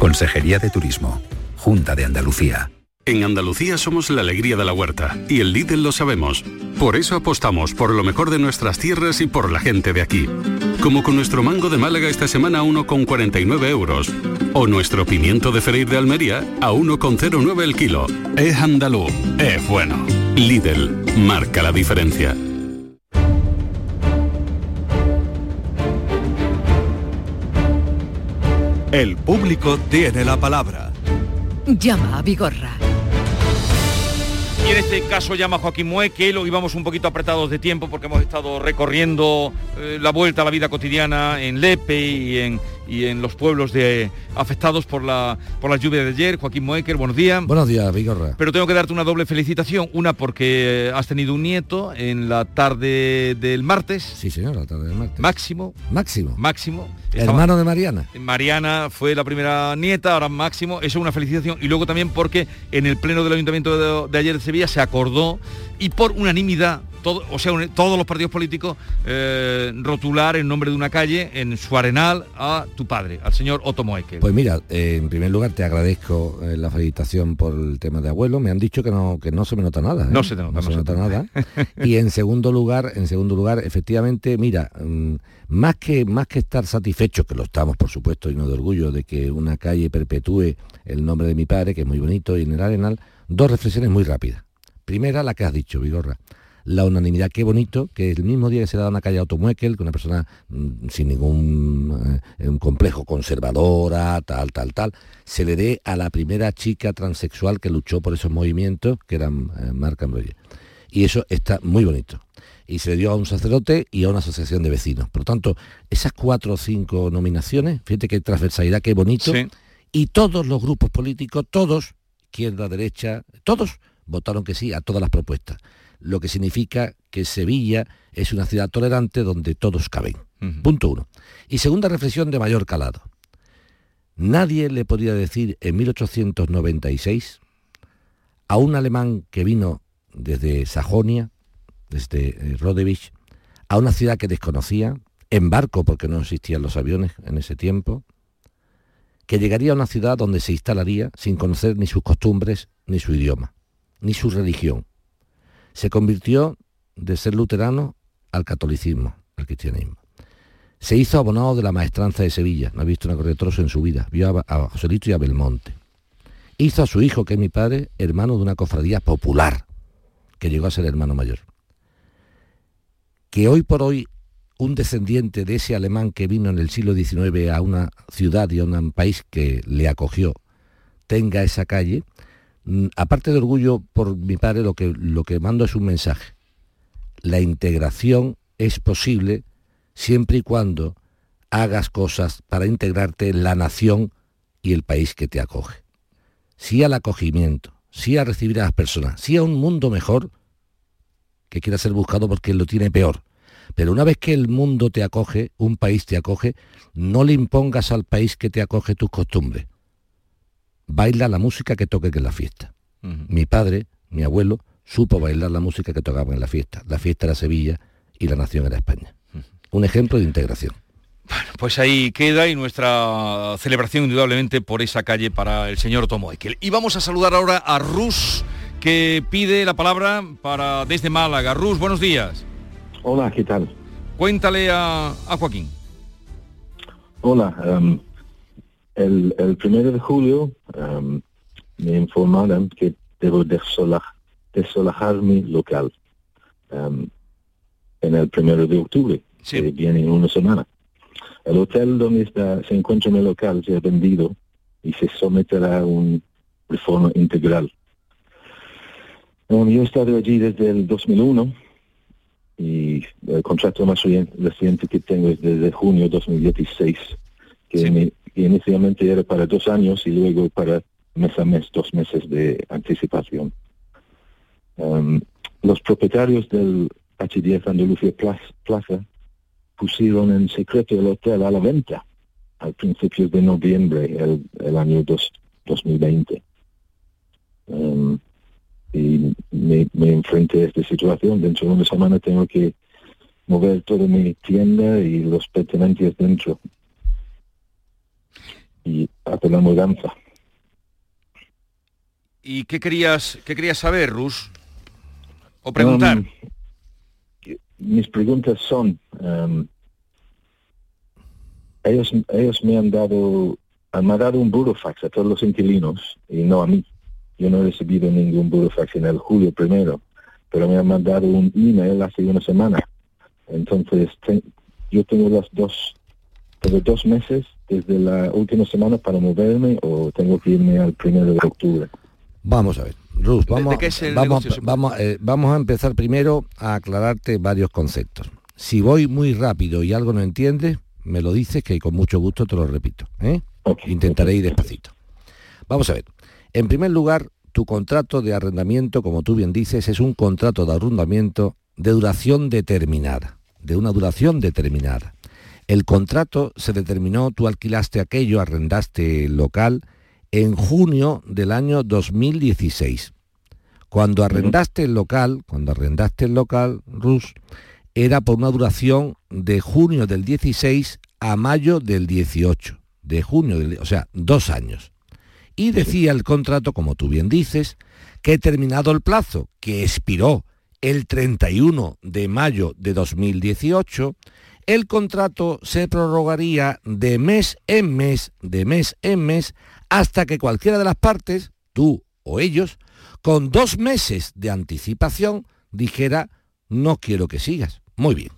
Consejería de Turismo. Junta de Andalucía. En Andalucía somos la alegría de la huerta y el Lidl lo sabemos. Por eso apostamos por lo mejor de nuestras tierras y por la gente de aquí. Como con nuestro mango de Málaga esta semana a 1,49 euros. O nuestro pimiento de Freír de Almería a 1,09 el kilo. Es andaluz, es bueno. Lidl, marca la diferencia. El público tiene la palabra. Llama a Vigorra. Y en este caso llama Joaquín Mueque, lo íbamos un poquito apretados de tiempo porque hemos estado recorriendo eh, la vuelta a la vida cotidiana en Lepe y en, y en los pueblos de, afectados por la, por la lluvia de ayer. Joaquín Moecker, buenos días. Buenos días, Vigorra. Pero tengo que darte una doble felicitación. Una porque has tenido un nieto en la tarde del martes. Sí, señor, la tarde del martes. Máximo. Máximo. Máximo. Hermano de Mariana. Mariana fue la primera nieta, ahora Máximo. Eso es una felicitación. Y luego también porque en el pleno del Ayuntamiento de, de ayer de Sevilla se acordó y por unanimidad o sea, todos los partidos políticos eh, rotular en nombre de una calle en su arenal a tu padre, al señor Otto Moekel. Pues mira, eh, en primer lugar te agradezco eh, la felicitación por el tema de abuelo. Me han dicho que no, que no se me nota nada. No se nota, no, se, nota, nada. *laughs* y en segundo lugar, en segundo lugar, efectivamente, mira, mm, más que más que estar satisfechos, que lo estamos por supuesto y no de orgullo de que una calle perpetúe el nombre de mi padre, que es muy bonito, y en el arenal, dos reflexiones muy rápidas. Primera, la que has dicho, Vigorra la unanimidad. Qué bonito que el mismo día que se da una calle a Automuekel, que una persona mm, sin ningún eh, un complejo conservadora, tal, tal, tal, se le dé a la primera chica transexual que luchó por esos movimientos, que eran eh, Marca Y eso está muy bonito. Y se le dio a un sacerdote y a una asociación de vecinos. Por lo tanto, esas cuatro o cinco nominaciones, fíjate qué transversalidad, qué bonito. Y todos los grupos políticos, todos, izquierda, derecha, todos votaron que sí a todas las propuestas lo que significa que Sevilla es una ciudad tolerante donde todos caben. Punto uno. Y segunda reflexión de mayor calado. Nadie le podría decir en 1896 a un alemán que vino desde Sajonia, desde eh, Rodewich, a una ciudad que desconocía, en barco porque no existían los aviones en ese tiempo, que llegaría a una ciudad donde se instalaría sin conocer ni sus costumbres, ni su idioma, ni su religión, se convirtió de ser luterano al catolicismo, al cristianismo. Se hizo abonado de la maestranza de Sevilla, no ha visto una corretroso en su vida, vio a, Joselito y a Belmonte. Hizo a su hijo, que es mi padre, hermano de una cofradía popular, que llegó a ser hermano mayor. Que hoy por hoy un descendiente de ese alemán que vino en el siglo XIX a una ciudad y a un país que le acogió, tenga esa calle, aparte de orgullo por mi padre, lo que, lo que mando es un mensaje. La integración es posible siempre y cuando hagas cosas para integrarte en la nación y el país que te acoge. Sí al acogimiento, sí a recibir a las personas, sí a un mundo mejor que quiera ser buscado porque lo tiene peor. Pero una vez que el mundo te acoge, un país te acoge, no le impongas al país que te acoge tus costumbres, baila la música que toque en la fiesta. Mi padre, mi abuelo, supo bailar la música que tocaba en la fiesta. La fiesta era Sevilla y la nación era España. Un ejemplo de integración. Pues ahí queda y nuestra celebración indudablemente por esa calle para el señor Tomo Ekel. Y vamos a saludar ahora a Rus, que pide la palabra para desde Málaga. Rus, buenos días. Hola, ¿qué tal? Cuéntale a, Joaquín. Hola, em, el, el, primero de julio em, me informaron que debo desolajar, mi local em, en el primero de octubre, que viene en una semana. El hotel donde está, se encuentra en el local se ha vendido y se someterá a una reforma integral. yo he estado allí desde el 2001 y el contrato más reciente que tengo es desde junio 2016, que, inicialmente era para dos años y luego para mes a mes, dos meses de anticipación. Um, los propietarios del H10 Andalucía Plaza pusieron en secreto el hotel a la venta al principios de noviembre el, año 2020 y me, me enfrenté a esta situación. Dentro de una semana tengo que mover toda mi tienda y los pertenencias dentro y hacer la mudanza. ¿Y qué querías, qué querías saber, Rus? ¿O preguntar? Um, mis preguntas son, um, ellos, ellos me han dado, han dado un burofax a todos los inquilinos y no a mí. Yo no he recibido ningún burofax en el julio primero, pero me han mandado un email hace una semana. Entonces, yo tengo las dos, tengo dos meses desde la última semana para moverme o tengo que irme al primero de octubre. Vamos a ver. Rus, vamos, vamos, eh, vamos, a empezar primero a aclararte varios conceptos. Si voy muy rápido y algo no entiendes, me lo dices que con mucho gusto te lo repito. ¿eh? Intentaré ir despacito. Vamos a ver. En primer lugar, tu contrato de arrendamiento, como tú bien dices, es un contrato de arrendamiento de duración determinada, de una duración determinada. El contrato se determinó, tú alquilaste aquello, arrendaste el local en junio del año 2016. Cuando arrendaste el local, cuando arrendaste el local, Rus, era por una duración de junio del 16 a mayo del 18. De junio, del, o sea, dos años. Y decía el contrato, como tú bien dices, que terminado el plazo, que expiró el 31 de mayo de 2018, el contrato se prorrogaría de mes en mes, de mes en mes, hasta que cualquiera de las partes, tú o ellos, con dos meses de anticipación, dijera, no quiero que sigas. Muy bien.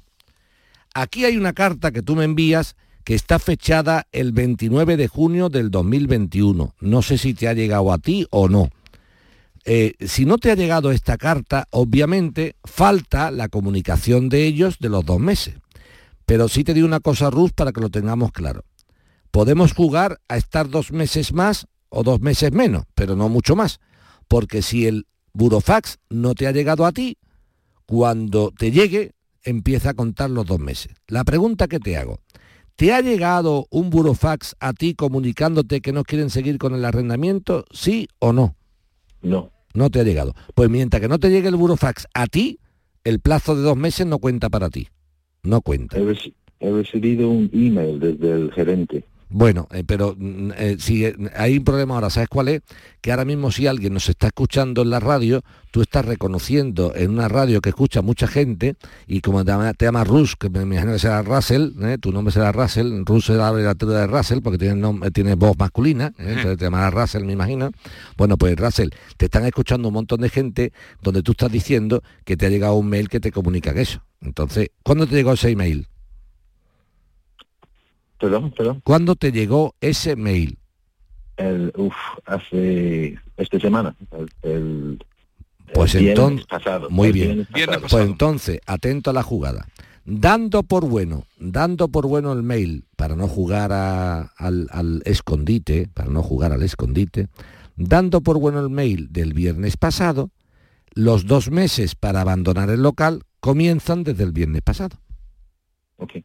Aquí hay una carta que tú me envías que está fechada el 29 de junio del 2021. No sé si te ha llegado a ti o no. Eh, si no te ha llegado esta carta, obviamente falta la comunicación de ellos de los dos meses. Pero sí te digo una cosa, Ruth, para que lo tengamos claro. Podemos jugar a estar dos meses más o dos meses menos, pero no mucho más. Porque si el burofax no te ha llegado a ti, cuando te llegue, empieza a contar los dos meses. La pregunta que te hago, ¿Te ha llegado un burofax a ti comunicándote que no quieren seguir con el arrendamiento? ¿Sí o no? No. No te ha llegado. Pues mientras que no te llegue el burofax a ti, el plazo de dos meses no cuenta para ti. No cuenta. he recibido un email desde el gerente bueno, eh, pero mm, eh, si eh, hay un problema ahora, ¿sabes cuál es? Que ahora mismo si alguien nos está escuchando en la radio, tú estás reconociendo en una radio que escucha mucha gente, y como te, llamas llama Rus, que me imagino que será Russell, tu nombre será Russell, Rus será la de Russell, porque tiene, tiene voz masculina, entonces te llamará Russell, me imagino. Bueno, pues Russell, te están escuchando un montón de gente donde tú estás diciendo que te ha llegado un mail que te comunica eso. Entonces, ¿cuándo te llegó ese email? Perdón, perdón. ¿Cuándo te llegó ese mail? El, uf, hace esta semana, el, pues entonces, muy bien. Pues entonces, atento a la jugada. Dando por bueno, dando por bueno el mail para no jugar al, al, escondite, para no jugar al escondite, dando por bueno el mail del viernes pasado, los dos meses para abandonar el local comienzan desde el viernes pasado. Okay.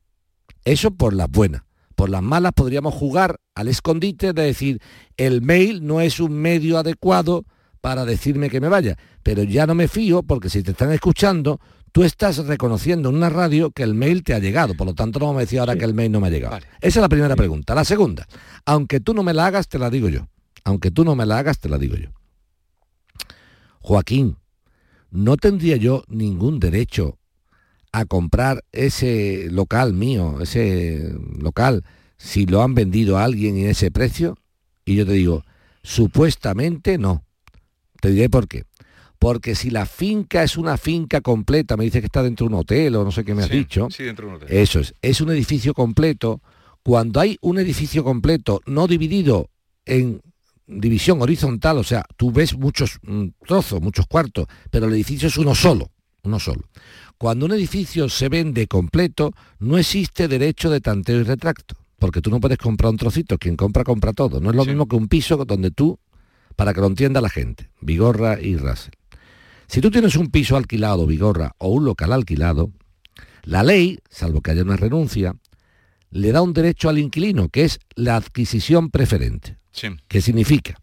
Eso por la buena por las malas podríamos jugar al escondite de decir, el mail no es un medio adecuado para decirme que me vaya, pero ya no me fío porque si te están escuchando, tú estás reconociendo en una radio que el mail te ha llegado, por lo tanto no me decía ahora que el mail no me ha llegado. Esa es la primera pregunta. La segunda, aunque tú no me la hagas, te la digo yo. Aunque tú no me la hagas, te la digo yo. Joaquín, ¿no tendría yo ningún derecho a comprar ese local mío, ese local, si lo han vendido a alguien en ese precio? Y yo te digo, supuestamente no. Te diré por qué. Porque si la finca es una finca completa, me dice que está dentro de un hotel o no sé qué me has dicho. Sí, dentro de un hotel. Eso es, es un edificio completo. Cuando hay un edificio completo no dividido en división horizontal, o sea, tú ves muchos mm, trozos, muchos cuartos, pero el edificio es uno solo, uno solo. Cuando un edificio se vende completo, no existe derecho de tanteo y retracto, porque tú no puedes comprar un trocito, quien compra, compra todo. No es lo mismo que un piso donde tú, para que lo entienda la gente, Vigorra y Russell. Si tú tienes un piso alquilado, Vigorra, o un local alquilado, la ley, salvo que haya una renuncia, le da un derecho al inquilino, que es la adquisición preferente. Sí. ¿Qué significa?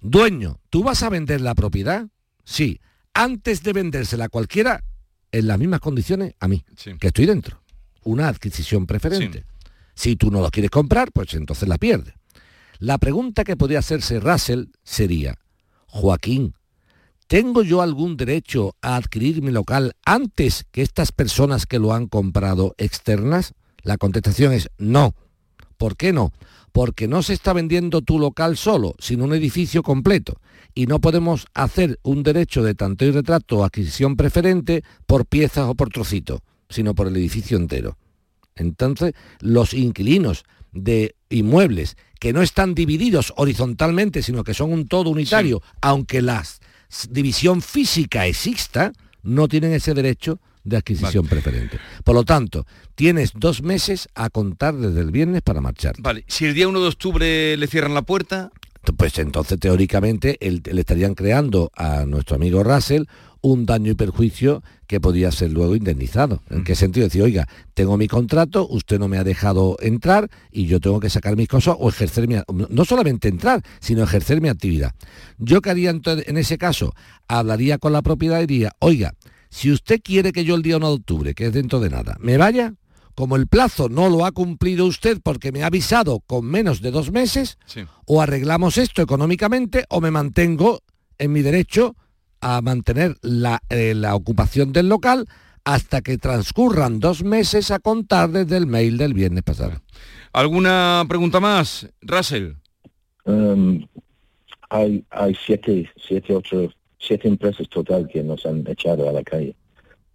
Dueño, ¿tú vas a vender la propiedad? Sí. Antes de vendérsela a cualquiera, en las mismas condiciones a mí, que estoy dentro. Una adquisición preferente. Si tú no lo quieres comprar, pues entonces la pierdes. La pregunta que podría hacerse Russell sería, Joaquín, ¿tengo yo algún derecho a adquirir mi local antes que estas personas que lo han comprado externas? La contestación es no. ¿Por qué no? Porque no se está vendiendo tu local solo, sino un edificio completo. Y no podemos hacer un derecho de tanto y retrato o adquisición preferente por piezas o por trocitos, sino por el edificio entero. Entonces, los inquilinos de inmuebles que no están divididos horizontalmente, sino que son un todo unitario, aunque la división física exista, no tienen ese derecho de adquisición preferente. Por lo tanto, tienes dos meses a contar desde el viernes para marchar. Vale, si el día 1 de octubre le cierran la puerta... Pues entonces teóricamente le estarían creando a nuestro amigo Russell un daño y perjuicio que podía ser luego indemnizado. ¿En qué sentido? Decir, oiga, tengo mi contrato, usted no me ha dejado entrar y yo tengo que sacar mis cosas o ejercer mi... No solamente entrar, sino ejercer mi actividad. Yo que haría entonces, en ese caso, hablaría con la propiedad y diría, oiga, si usted quiere que yo el día 1 de octubre, que es dentro de nada, me vaya, como el plazo no lo ha cumplido usted porque me ha avisado con menos de dos meses, o arreglamos esto económicamente o me mantengo en mi derecho a mantener la, eh, la, ocupación del local hasta que transcurran dos meses a contar desde el mail del viernes pasado. ¿Alguna pregunta más, Russell? Um, hay, hay siete, siete, ocho siete empresas total que nos han echado a la calle.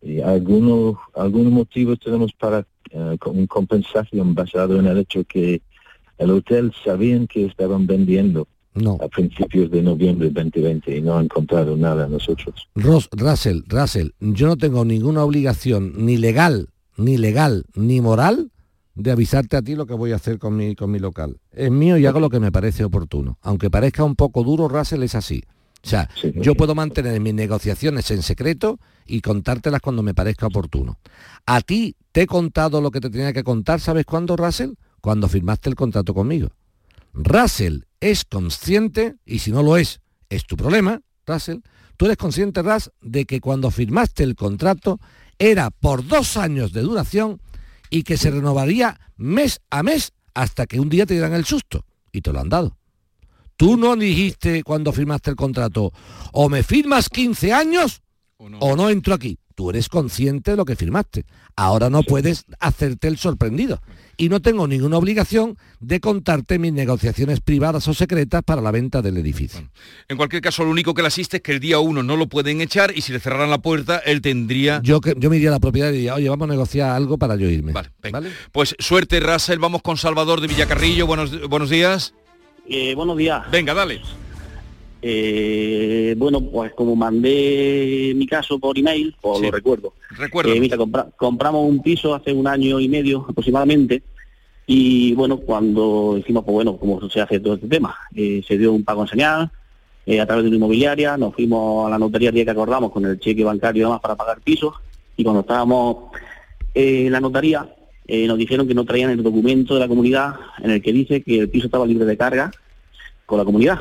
Y algunos, algunos motivos tenemos para uh, compensación basado en el hecho que el hotel sabían que estaban vendiendo a principios de noviembre 2020 y no han comprado nada a nosotros. Ross, Russell, Russell, yo no tengo ninguna obligación ni legal, ni legal, ni moral de avisarte a ti lo que voy a hacer con mi, con mi local. Es mío y hago lo que me parece oportuno. Aunque parezca un poco duro, Russell es así. O sea, yo puedo mantener mis negociaciones en secreto y contártelas cuando me parezca oportuno. A ti te he contado lo que te tenía que contar, ¿sabes cuándo, Russell? Cuando firmaste el contrato conmigo. Russell es consciente, y si no lo es, es tu problema, Russell, tú eres consciente, Russ, de que cuando firmaste el contrato era por dos años de duración y que se renovaría mes a mes hasta que un día te dieran el susto. Y te lo han dado. Tú no dijiste cuando firmaste el contrato, o me firmas 15 años o no, entro aquí. Tú eres consciente de lo que firmaste. Ahora no puedes hacerte el sorprendido. Y no tengo ninguna obligación de contarte mis negociaciones privadas o secretas para la venta del edificio. en cualquier caso, lo único que le asiste es que el día uno no lo pueden echar y si le cerraran la puerta, él tendría... Yo, yo me iría a la propiedad y diría, oye, vamos a negociar algo para yo irme. Vale, Pues suerte, Russell. Vamos con Salvador de Villacarrillo. Buenos, buenos días. Eh, buenos días. Venga, dale. Eh, bueno, pues como mandé mi caso por email, pues lo recuerdo. Recuerdo. Eh, mira, compramos un piso hace un año y medio aproximadamente y bueno, cuando hicimos, pues bueno, como se hace todo este tema, se dio un pago en señal a través de una inmobiliaria, nos fuimos a la notaría el día que acordamos con el cheque bancario y demás para pagar pisos y cuando estábamos en la notaría eh, nos dijeron que no traían el documento de la comunidad en el que dice que el piso estaba libre de carga con la comunidad.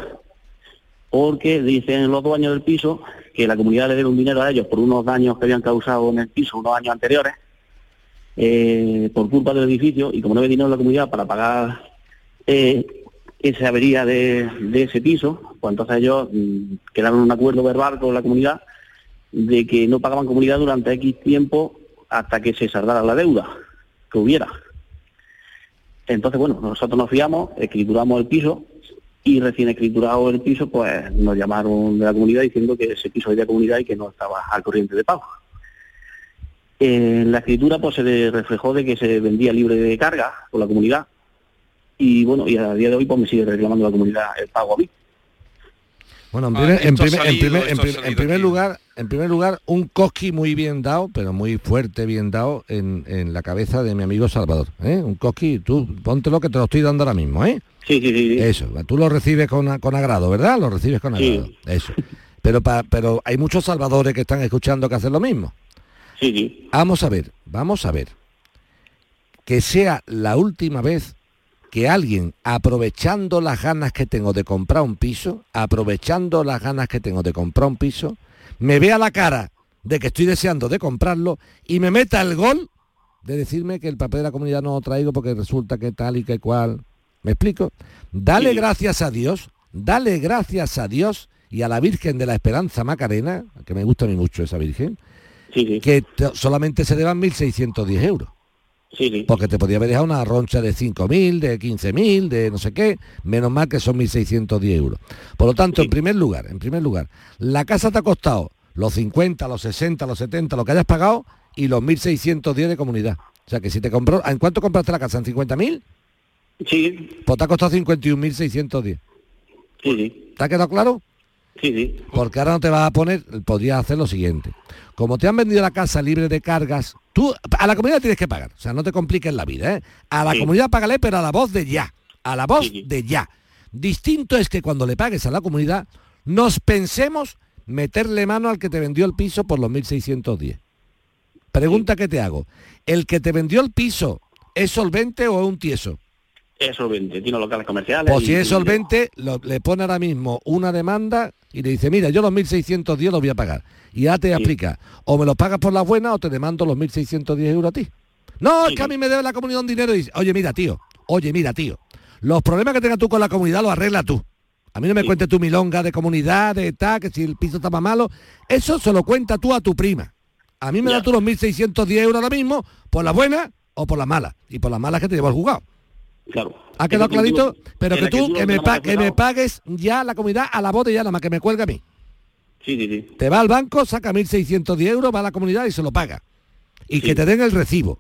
Porque dicen los dueños del piso que la comunidad le debe un dinero a ellos por unos daños que habían causado en el piso unos años anteriores eh, por culpa del edificio y como no había dinero en la comunidad para pagar eh, esa avería de, de ese piso, pues entonces ellos mm, quedaron en un acuerdo verbal con la comunidad de que no pagaban comunidad durante X tiempo hasta que se saldara la deuda que hubiera. Entonces, bueno, nosotros nos fiamos, escrituramos el piso y recién escriturado el piso, pues nos llamaron de la comunidad diciendo que ese piso era de comunidad y que no estaba al corriente de pago. En la escritura pues se reflejó de que se vendía libre de carga por la comunidad y bueno, y a día de hoy pues me sigue reclamando la comunidad el pago a mí. Bueno, en Ah, primer, lugar, en primer lugar, un cosqui muy bien dado, pero muy fuerte, bien dado en, en la cabeza de mi amigo Salvador. ¿eh? Un cosqui, tú póntelo que te lo estoy dando ahora mismo, ¿eh? Sí, sí, sí. Eso, tú lo recibes con, con agrado, ¿verdad? Lo recibes con Sí. agrado. Eso. Pero, pa- pero hay muchos salvadores que están escuchando que hacen lo mismo. Sí, sí. Vamos a ver, vamos a ver. Que sea la última vez que alguien, aprovechando las ganas que tengo de comprar un piso, aprovechando las ganas que tengo de comprar un piso, me vea la cara de que estoy deseando de comprarlo y me meta el gol de decirme que el papel de la comunidad no lo traigo porque resulta que tal y que cual. ¿Me explico? Dale gracias a Dios, dale gracias a Dios y a la Virgen de la Esperanza Macarena, que me gusta a mí mucho esa Virgen, que te- solamente se deban 1.610 euros. Sí, sí. Porque te podía haber dejado una roncha de 5.000, de 15.000, de no sé qué, menos mal que son 1.610 euros. Por lo tanto, en primer lugar, en primer lugar, la casa te ha costado los 50, los 60, los 70, lo que hayas pagado y los 1.610 de comunidad. O sea que si te compró, ¿en cuánto compraste la casa? ¿En 50.000? Sí, Pues te ha costado 51.610. sí, sí. ¿Te ha quedado claro? Sí, sí. Porque ahora no te vas a poner, podrías hacer lo siguiente. Como te han vendido la casa libre de cargas, tú a la comunidad tienes que pagar. O sea, no te compliques la vida, ¿eh? A la Sí. comunidad págale, pero a la voz de ya. A la voz de ya. Distinto es que cuando le pagues a la comunidad, nos pensemos meterle mano al que te vendió el piso por los 1.610. Pregunta que te hago. ¿El que te vendió el piso es solvente o es un tieso? Es solvente, tiene locales comerciales. Pues si y- es solvente, lo- le pone ahora mismo una demanda y le dice, mira, yo los 1.610 los voy a pagar. Y ya te voy a explicar, o me los pagas por la buena o te demando los 1.610 euros a ti. No, es que a mí me debe la comunidad un dinero y dice, oye, mira, tío, oye, mira, tío, los problemas que tengas tú con la comunidad los arregla tú. A mí no me cuentes tu milonga de comunidad, de tal, que si el piso está más malo. Eso se lo cuenta tú a tu prima. A mí me das tú los 1.610 euros ahora mismo, por la buena o por la mala. Y por las malas que te llevo al juzgado. Claro. ¿Ha quedado clarito? tú- Pero que tú que me, pa- que me pagues ya la comunidad a la de ya, nada más que me cuelga a mí. Sí, sí, sí. Te va al banco, saca 1.610 euros, va a la comunidad y se lo paga. Y que te den el recibo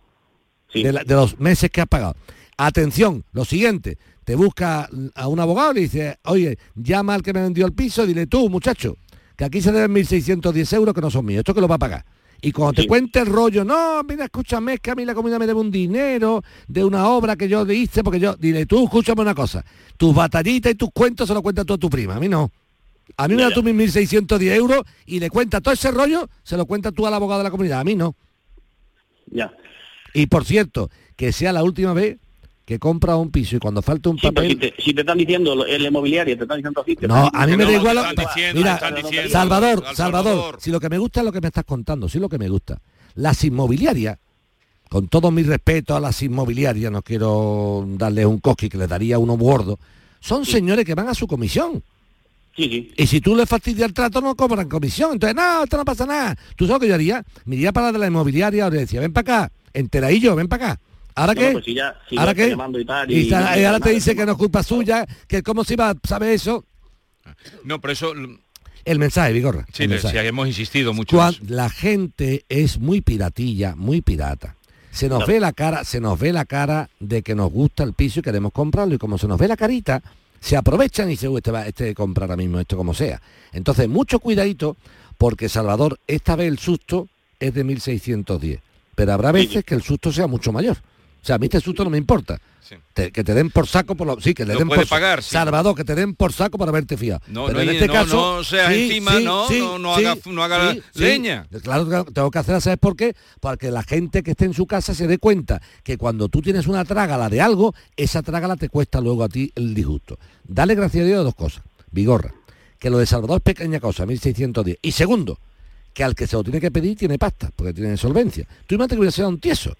de, la- de los meses que has pagado. Atención, lo siguiente, te busca a un abogado y le dice, oye, llama al que me vendió el piso y dile tú, muchacho, que aquí se deben 1.610 euros que no son míos, esto que lo va a pagar. Y cuando te cuente el rollo, no, mira, escúchame, es que a mí la comunidad me debe un dinero de una obra que yo hice, porque yo, dile, tú, escúchame una cosa, tus batallitas y tus cuentos se lo cuentas tú a tu prima, a mí no. A mí me da tú mis 1.610 euros y le cuenta todo ese rollo, se lo cuentas tú al abogado de la comunidad, a mí no. Ya. Y por cierto, que sea la última vez que compra un piso y cuando falta un Sí, si papel... te, si te están diciendo el inmobiliario, te están diciendo así. te No, están a mí me da diciendo- igual... están diciendo- Mira, te están diciendo- Salvador, Salvador, si lo que me gusta es lo que me estás contando, sí lo que me gusta. Las inmobiliarias, con todo mi respeto a las inmobiliarias, no quiero darles un coqui que les daría uno gordo, son señores que van a su comisión. Sí, sí. Y si tú le fastidias el trato, no cobran comisión. Entonces, no, esto no pasa nada. ¿Tú sabes lo que yo haría? Me iría para la de la inmobiliaria o le decía, ven para acá, enteradillo, ven para acá. ¿Ahora qué? pues si ya- si ¿Ahora qué? llamando y tal, Y y- está- y- y ahora te nada, dice que no es culpa suya, que cómo se iba a saber eso. No, pero eso... El mensaje, Vigorra. Sí, mensaje. sí, hemos insistido mucho. la gente es muy piratilla, muy pirata. Se nos ve la cara, se nos ve la cara de que nos gusta el piso y queremos comprarlo y como se nos ve la carita, se aprovechan y dicen, "Uy, este va, este compra ahora mismo esto como sea. Entonces, mucho cuidadito porque Salvador, esta vez el susto es de 1610, pero habrá veces que el susto sea mucho mayor. Sea, a mí este susto no me importa. Te- que te den por saco por lo sí que le Lo den puede por pagar, sí. Salvador que te den por saco por haberte fiado. No, pero no, en este no, caso no seas encima, no, no, haga- no haga leña. claro que tengo que hacerla sabes por qué porque la gente que esté en su casa se dé cuenta que cuando tú tienes una trágala de algo esa trágala te cuesta luego a ti el disgusto. Dale gracias a Dios dos cosas. Vigorra. Que lo de Salvador es pequeña cosa 1610 y segundo que al que se lo tiene que pedir tiene pasta porque tiene solvencia. Tú imagínate que hubiera sido un tieso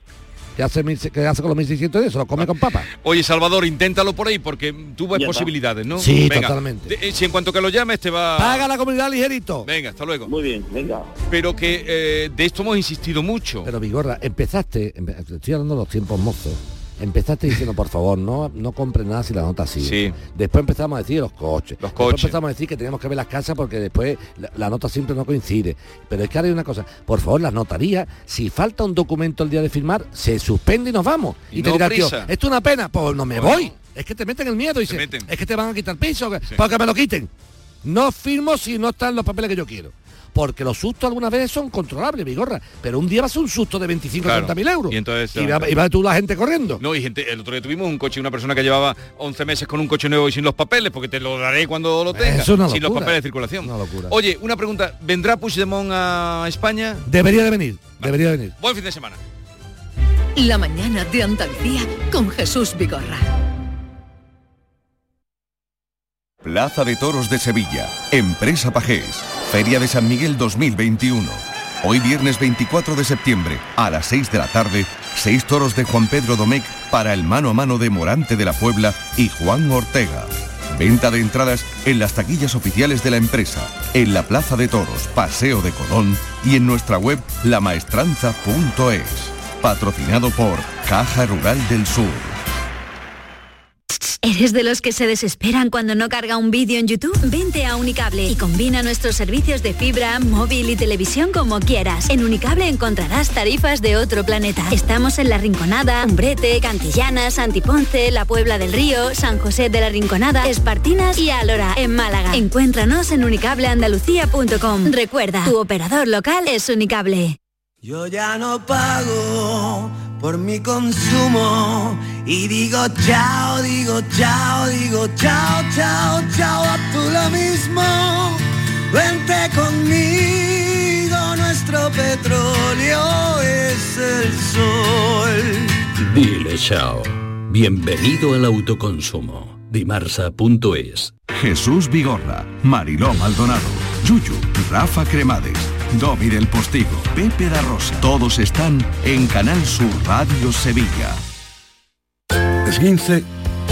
que hace, que hace con los 1610 se lo come con papa Oye, Salvador, inténtalo por ahí porque tú ves posibilidades, ¿no? Sí, totalmente. De- eh, si en cuanto que lo llames te va... Paga la comunidad ligerito. Venga, hasta luego. Muy bien, venga. Pero que eh, de esto hemos insistido mucho. Pero Vigorra, empezaste, empe- estoy hablando de los tiempos mozos, empezaste diciendo, por favor, no, no compre nada si la nota sigue. Sí. Después empezamos a decir los coches. Los coches. empezamos a decir que teníamos que ver las casas porque después la, la nota siempre no coincide. Pero es que ahora hay una cosa, por favor, las notarías, si falta un documento el día de firmar, se suspende y nos vamos. Y Y, te no dirá, tío, esto es una pena, pues no me Bueno. voy. Es que te meten el miedo y Te se- meten. es que te van a quitar piso, para que me lo quiten. No firmo si no están los papeles que yo quiero. Porque los sustos algunas veces son controlables, Vigorra. Pero un día va a ser un susto de 25 o Claro. 30 mil euros. Y entonces- y va, y va tú la gente corriendo. No, y gente, el otro día tuvimos un coche, una persona que llevaba 11 meses con un coche nuevo y sin los papeles, porque te lo daré cuando lo tenga, Eso es una sin los papeles de circulación. Una locura. Oye, una pregunta, ¿vendrá Puigdemont a España? Debería de venir, debería de venir. Buen fin de semana. La mañana de Andalucía con Jesús Vigorra. Plaza de Toros de Sevilla, Empresa Pajés, Feria de San Miguel 2021. Hoy viernes 24 de septiembre, a las 6 de la tarde, seis toros de Juan Pedro Domecq para el mano a mano de Morante de la Puebla y Juan Ortega. Venta de entradas en las taquillas oficiales de la empresa, en la Plaza de Toros, Paseo de Colón y en nuestra web lamaestranza.es. Patrocinado por Caja Rural del Sur. ¿Eres de los que se desesperan cuando no carga un vídeo en YouTube? Vente a Unicable y combina nuestros servicios de fibra, móvil y televisión como quieras. En Unicable encontrarás tarifas de otro planeta. Estamos en La Rinconada, Umbrete, Cantillana, Santiponce, La Puebla del Río, San José de la Rinconada, Espartinas y Alora, en Málaga. Encuéntranos en unicableandalucía.com. Recuerda, tu operador local es Unicable. Yo ya no pago por mi consumo y digo chao, digo chao, digo chao, chao, chao, a tú lo mismo. Vente conmigo, nuestro petróleo es el sol. Dile chao. Bienvenido al autoconsumo. Dimarsa.es. Jesús Vigorra, Mariló Maldonado, Yuyu, Rafa Cremades, Domi del Postigo, Pepe da Rosa. Todos están en Canal Sur Radio Sevilla. Esguince,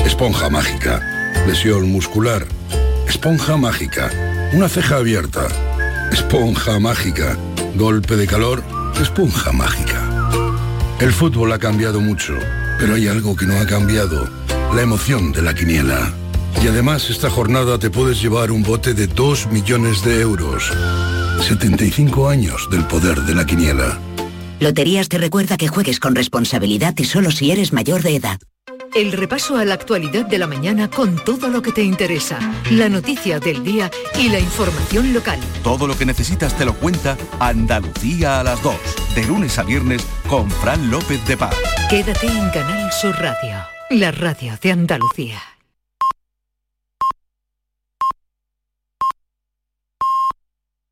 esponja mágica. Lesión muscular, esponja mágica. Una ceja abierta, esponja mágica. Golpe de calor, esponja mágica. El fútbol ha cambiado mucho, pero hay algo que no ha cambiado. La emoción de la quiniela. Y además esta jornada te puedes llevar un bote de 2 millones de euros. 75 años del poder de la quiniela. Loterías te recuerda que juegues con responsabilidad y solo si eres mayor de edad. El repaso a la actualidad de la mañana con todo lo que te interesa, la noticia del día y la información local. Todo lo que necesitas te lo cuenta Andalucía a las 2, de lunes a viernes con Fran López de Paz. Quédate en Canal Sur Radio, la radio de Andalucía.